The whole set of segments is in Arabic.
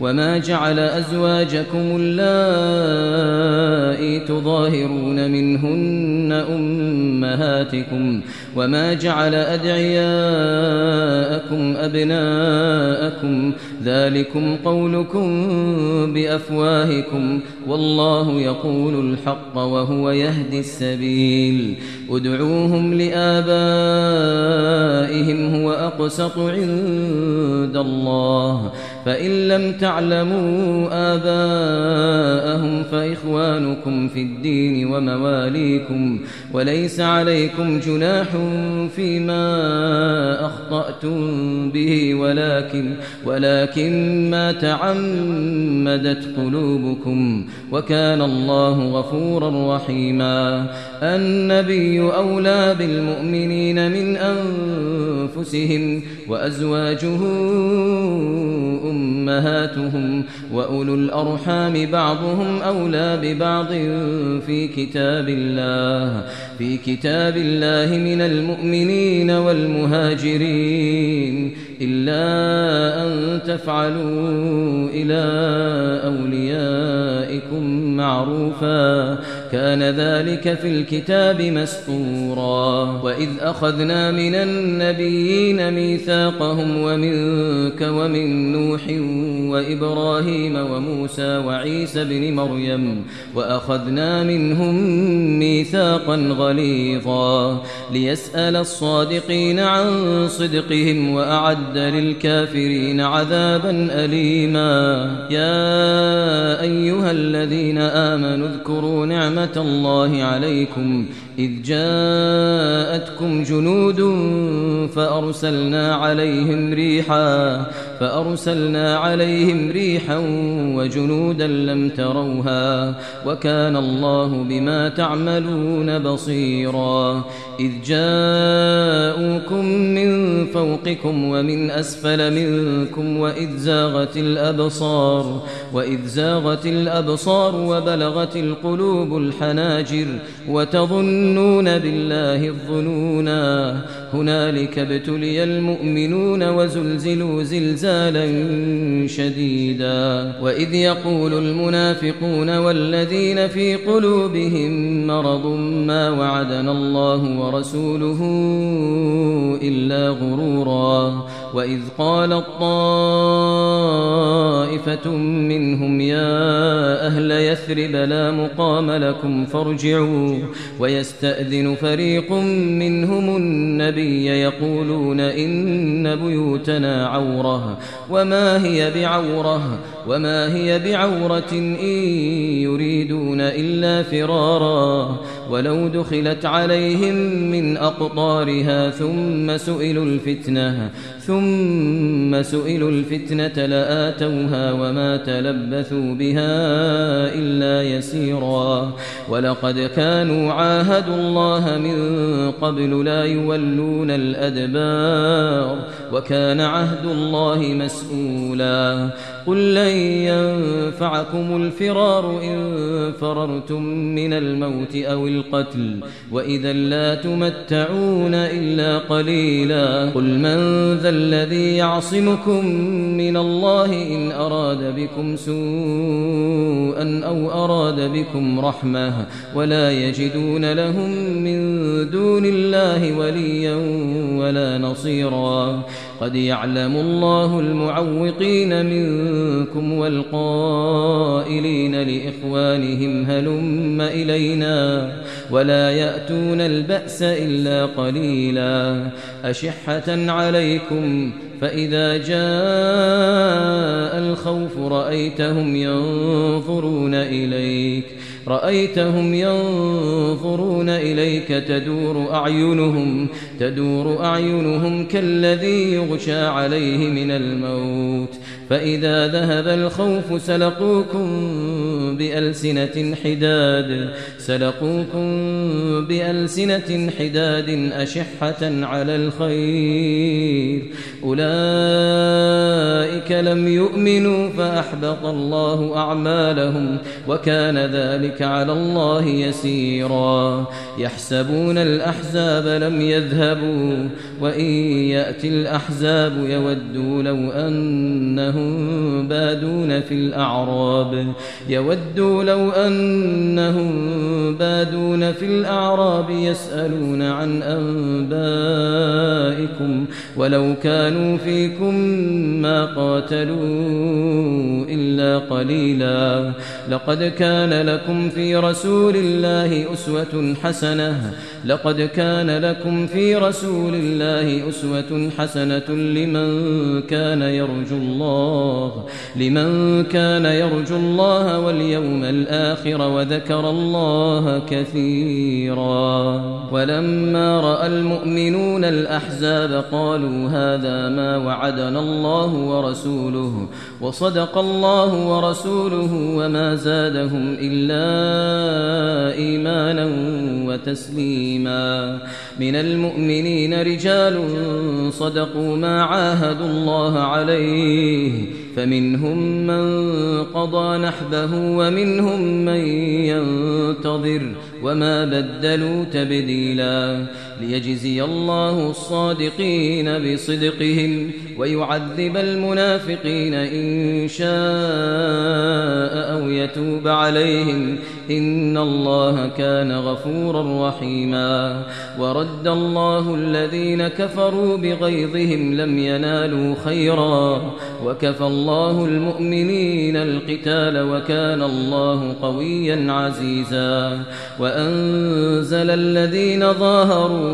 وما جعل أزواجكم اللائي تظاهرون منهن أمهاتكم وما جعل أدعياءكم أبناءكم ذلكم قولكم بأفواهكم والله يقول الحق وهو يهدي السبيل ادعوهم لآبائهم هو أقسط عند الله فإن لم تعلموا آباءهم فإخوانكم في الدين ومواليكم وليس عليكم جناح فيما أخطأتم به ولكن ولكن ما تعمدت قلوبكم وكان الله غفورا رحيما. النبي أولى بالمؤمنين من أنفسهم وأزواجه أمهاتهم وأولو الأرحام بعضهم أولى ببعض في كتاب الله في كتاب الله من المؤمنين والمهاجرين إلا أن تفعلوا إلى أوليائكم معروفا. كان ذلك في الكتاب مسطورا. وإذ أخذنا من النبيين ميثاقهم ومنك ومن نوح وإبراهيم وموسى وعيسى بن مريم وأخذنا منهم ميثاقا غليظا. ليسأل الصادقين عن صدقهم وأعد للكافرين عذابا أليما. يا أيها الذين آمنوا اذكروا نعمة الله عليكم إذ جاءتكم جنود فأرسلنا عليهم ريحا فأرسلنا عليهم ريحا وجنودا لم تروها وكان الله بما تعملون بصيرا إذ جاءوكم فوقكم ومن أسفل منكم وإذ زاغت الأبصار وإذ زاغت الأبصار وبلغت القلوب الحناجر وتظنون بالله الظنونا هنالك ابتلي المؤمنون وزلزلوا زلزالا شديدا. وإذ يقول المنافقون والذين في قلوبهم مرض ما وعدنا الله ورسوله إلا غرورا. وإذ قالت طائفة منهم يا أهل يثرب لا مقام لكم فارجعوا ويستأذن فريق منهم النبي يقولون إن بيوتنا عورة وما هي بعورة وما هي بعورة إن يريدون إلا فرارا ولو دخلت عليهم من أقطارها ثم سئلوا الفتنة ثم سئلوا الفتنة لآتوها وما تلبثوا بها إلا يسيرا. ولقد كانوا عاهدوا الله من قبل لا يولون الأدبار وكان عهد الله مسؤولا. قل لن ينفعكم الفرار إن فررتم من الموت أو القتل وإذا لا تمتعون إلا قليلا. قل من ذا الذي يعصمكم من الله إن أراد بكم سوءا أو أراد بكم رحمة ولا يجدون لهم من دون الله وليا ولا نصيرا. قد يعلم الله المعوقين منكم والقائلين لإخوانهم هلم إلينا. ولا يأتون البأس إلا قليلا. أشحة عليكم فإذا جاء الخوف رأيتهم ينظرون إليك. رأيتهم ينظرون إليك تدور أعينهم تدور أعينهم كالذي يغشى عليه من الموت. فإذا ذهب الخوف سلقوكم بألسنة حداد سلقوكم بألسنة حداد أشحة على الخير. أولئك لم يؤمنوا فأحبط الله أعمالهم وكان ذلك على الله يسيرا. يحسبون الأحزاب لم يذهبوا وإن يأتي الأحزاب يودوا لو أنهم بادون في الأعراب. يودوا لو أنهم بادون في الأعراب يسألون عن أنبائكم ولو كانوا فيكم ما قاتلوا إلا قليلا لقد كان لكم في رسول الله أسوة حسنة لقد كان لكم في رسول الله أسوة حسنة لمن كان يرجو الله لمن كان يرجو الله واليوم الآخر وذكر الله كثيرا. ولما رأى المؤمنون الأحزاب قالوا هذا ما وعدنا الله ورسوله وصدق الله ورسوله وما زادهم إلا إيمانا وتسليما. من المؤمنين رجال صدقوا ما عاهدوا الله عليه فمنهم من قضى نحبه ومنهم من ينتظر وما بدلوا تبديلا ليجزي الله الصادقين بصدقهم ويعذب المنافقين إن شاء أو يتوب عليهم إن الله كان غفورا رحيما ورد الله الذين كفروا بغيظهم لم ينالوا خيرا وكفى الله المؤمنين القتال وكان الله قويا عزيزا وأنزل الذين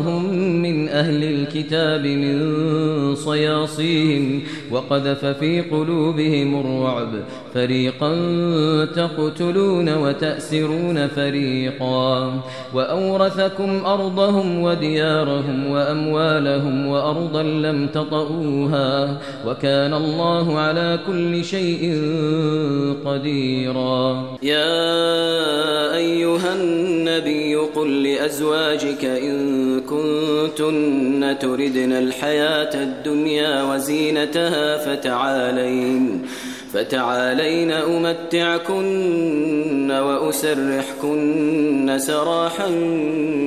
ظاهروهم من أهل الكتاب من صياصيهم وقذف في قلوبهم الرعب. فريقا تقتلون وتأسرون فريقا. وأورثكم أرضهم وديارهم وأموالهم وأرضا لم تطئوها. وكان الله على كل شيء قديرا. يا أيها النبي قل لأزواجك إن كنتن تردن الحياة الدنيا وزينتها فتعالين فتعالين أمتعكن وأسرحكن سراحا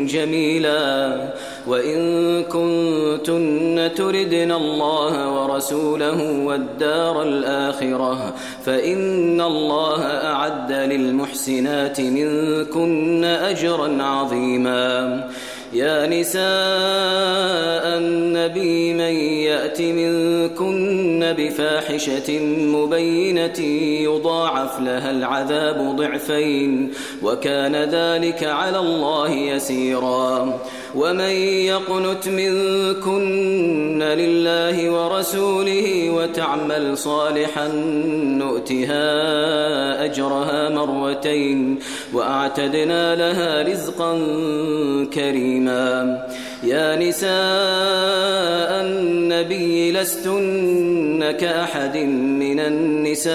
جميلا. وإن كنتن تردن الله ورسوله والدار الآخرة فإن الله أعد للمحسنات منكن أجرا عظيما. يا نساء النبي من يأت منكن بفاحشة مبينة يضاعف لها العذاب ضعفين وكان ذلك على الله يسيرا. ومن يقنت منكن لله ورسوله وتعمل صالحا نؤتها أجرها مرتين وأعتدنا لها رزقا كريما. يا نساء النبي لستن كأحد من النساء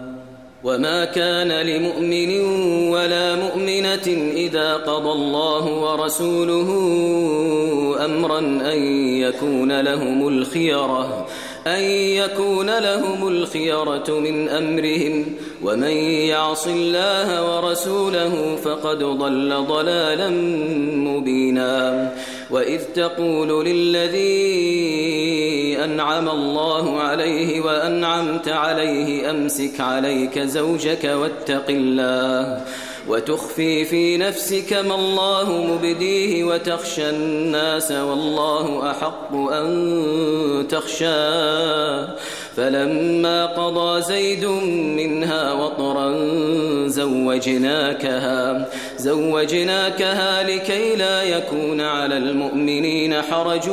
وما كان لمؤمن ولا مؤمنة إذا قضى الله ورسوله أمرا أن يكون لهم الخيرة أن يكون لهم الخيرة من أمرهم. ومن يعص الله ورسوله فقد ضل ضلالا مبينا. وإذ تقول للذي أنعم الله عليه وأنعمت عليه أمسك عليك زوجك واتق الله وتخفي في نفسك ما الله مبديه وتخشى الناس والله أحق أن تخشاه فلما قضى زيد منها وطرا زوجناكها زوجناكها لكي لا يكون على المؤمنين حرج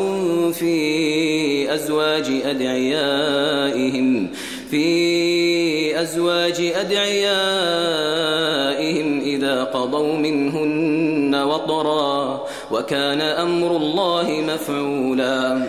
في أزواج أدعيائهم في أزواج أدعيائهم إذا قضوا منهن وطرا وكان أمر الله مفعولا.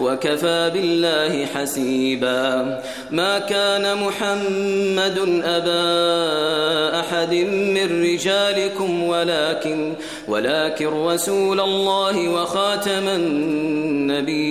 وكفى بالله حسيبا. ما كان محمد أبا أحد من رجالكم ولكن ولكن رسول الله وخاتم النبيين.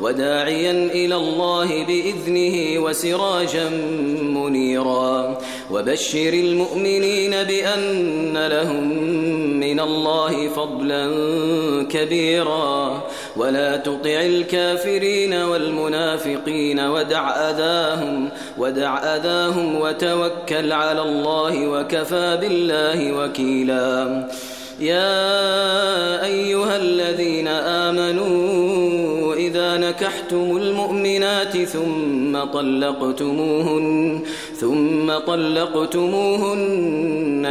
وداعيا إلى الله بإذنه وسراجا منيرا. وبشر المؤمنين بأن لهم من الله فضلا كبيرا. ولا تطع الكافرين والمنافقين ودع أذاهم ودع أذاهم وتوكل على الله وكفى بالله وكيلا. يا أيها الذين آمنوا إذا نكحتم المؤمنات ثم طلقتموهن ثم طلقتموهن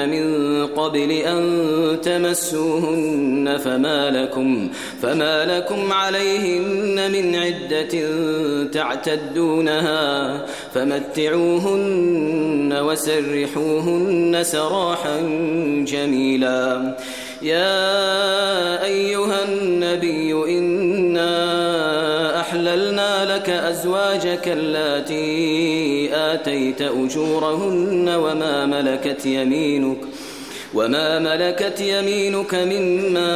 من قبل أن تمسوهن فما لكم فما لكم عليهن من عدة تعتدونها فمتعوهن وسرحوهن سراحا جميلا. يا أيها النبي إنا أحللنا لك أزواجك اللاتي آتيت أجورهن وما ملكت يمينك وما ملكت يمينك مما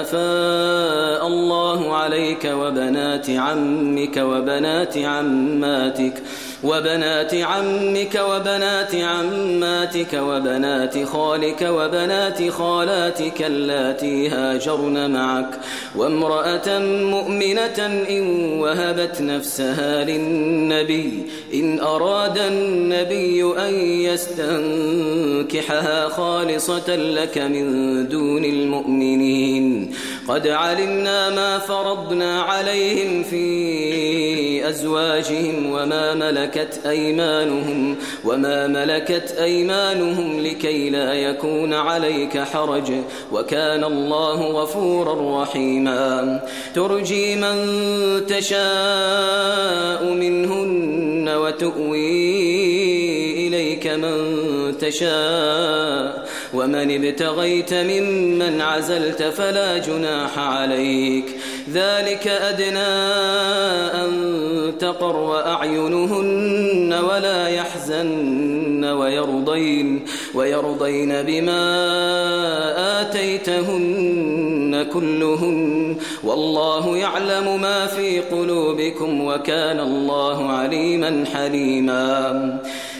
أفاء الله عليك وبنات عمك وبنات عماتك. وبنات عمك وبنات عماتك وبنات خالك وبنات خالاتك اللاتي هاجرن معك. وامرأة مؤمنة إن وهبت نفسها للنبي إن أراد النبي أن يستنكحها خالصة لك من دون المؤمنين. قد علمنا ما فرضنا عليهم في أزواجهم وما ملكت أيمانهم وما ملكت أيمانهم لكي لا يكون عليك حرج وكان الله غفورا رحيما. ترجي من تشاء منهن وتؤوي إليك من تشاء ومن ابتغيت ممن عزلت فلا جناح عليك. ذلك أدنى أن تقر أعينهن ولا يحزن ويرضين ويرضين بما آتيتهن كلهن. والله يعلم ما في قلوبكم وكان الله عليما حليما.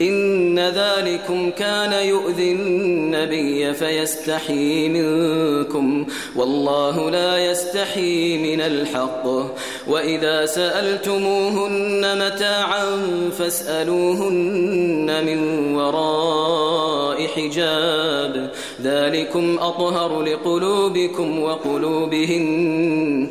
إن ذلكم كان يؤذي النبي فيستحي منكم. والله لا يستحي من الحق. وإذا سألتموهن متاعا فاسألوهن من وراء حجاب. ذلكم أطهر لقلوبكم وقلوبهن.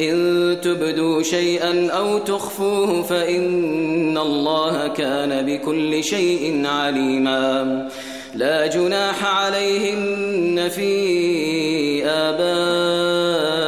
إن تبدوا شيئا أو تخفوه فإن الله كان بكل شيء عليما. لا جناح عليهن في آبائهن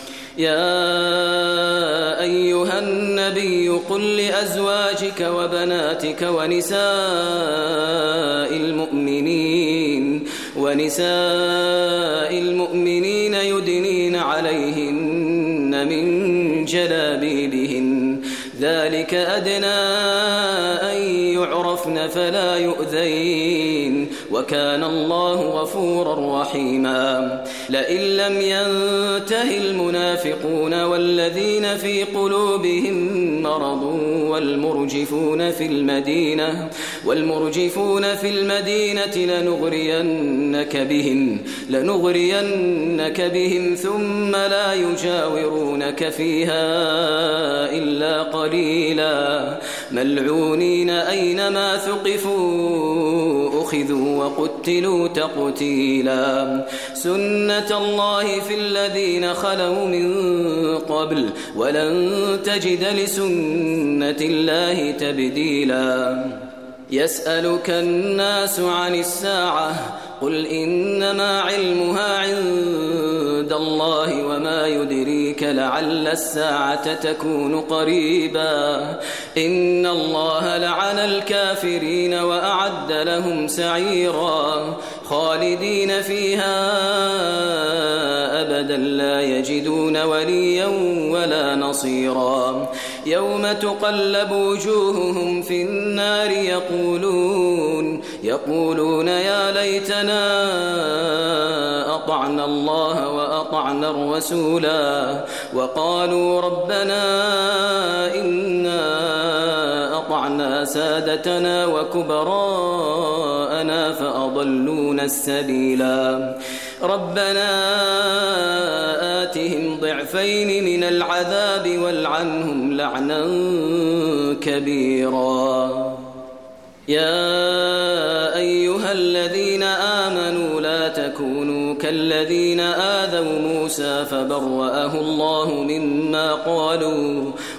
يا أيها النبي قل لأزواجك وبناتك ونساء المؤمنين ونساء المؤمنين يدنين عليهن من جلابيبهن. ذلك أدنى أن يعرفن فلا يؤذين. وكان الله غفورا رحيما. لئن لم ينته المنافقون والذين في قلوبهم مرض والمرجفون في المدينة والمرجفون في المدينة لنغرينك بهم لنغرينك بهم ثم لا يجاورونك فيها إلا قليلا. ملعونين أينما ثقفوا أخذوا وقتلوا تقتيلا. سنة الله في الذين خلوا من قبل ولن تجد لسنة الله تبديلا. يسألك الناس عن الساعة قل إنما علمها عند الله وما يدريك لعل الساعة تكون قريبا. إن الله لعن الكافرين لهم سعيرا خالدين فيها أبدا لا يجدون وليا ولا نصيرا يوم تقلب وجوههم في النار يقولون يقولون يا ليتنا أطعنا الله وأطعنا الرسولا وقالوا ربنا إنا أطعنا سادتنا وكبراءنا فأضلونا السبيلا. ربنا آتهم ضعفين من العذاب والعنهم لعنا كبيرا. يا أيها الذين آمنوا لا تكونوا كالذين آذوا موسى فبرأه الله مما قالوا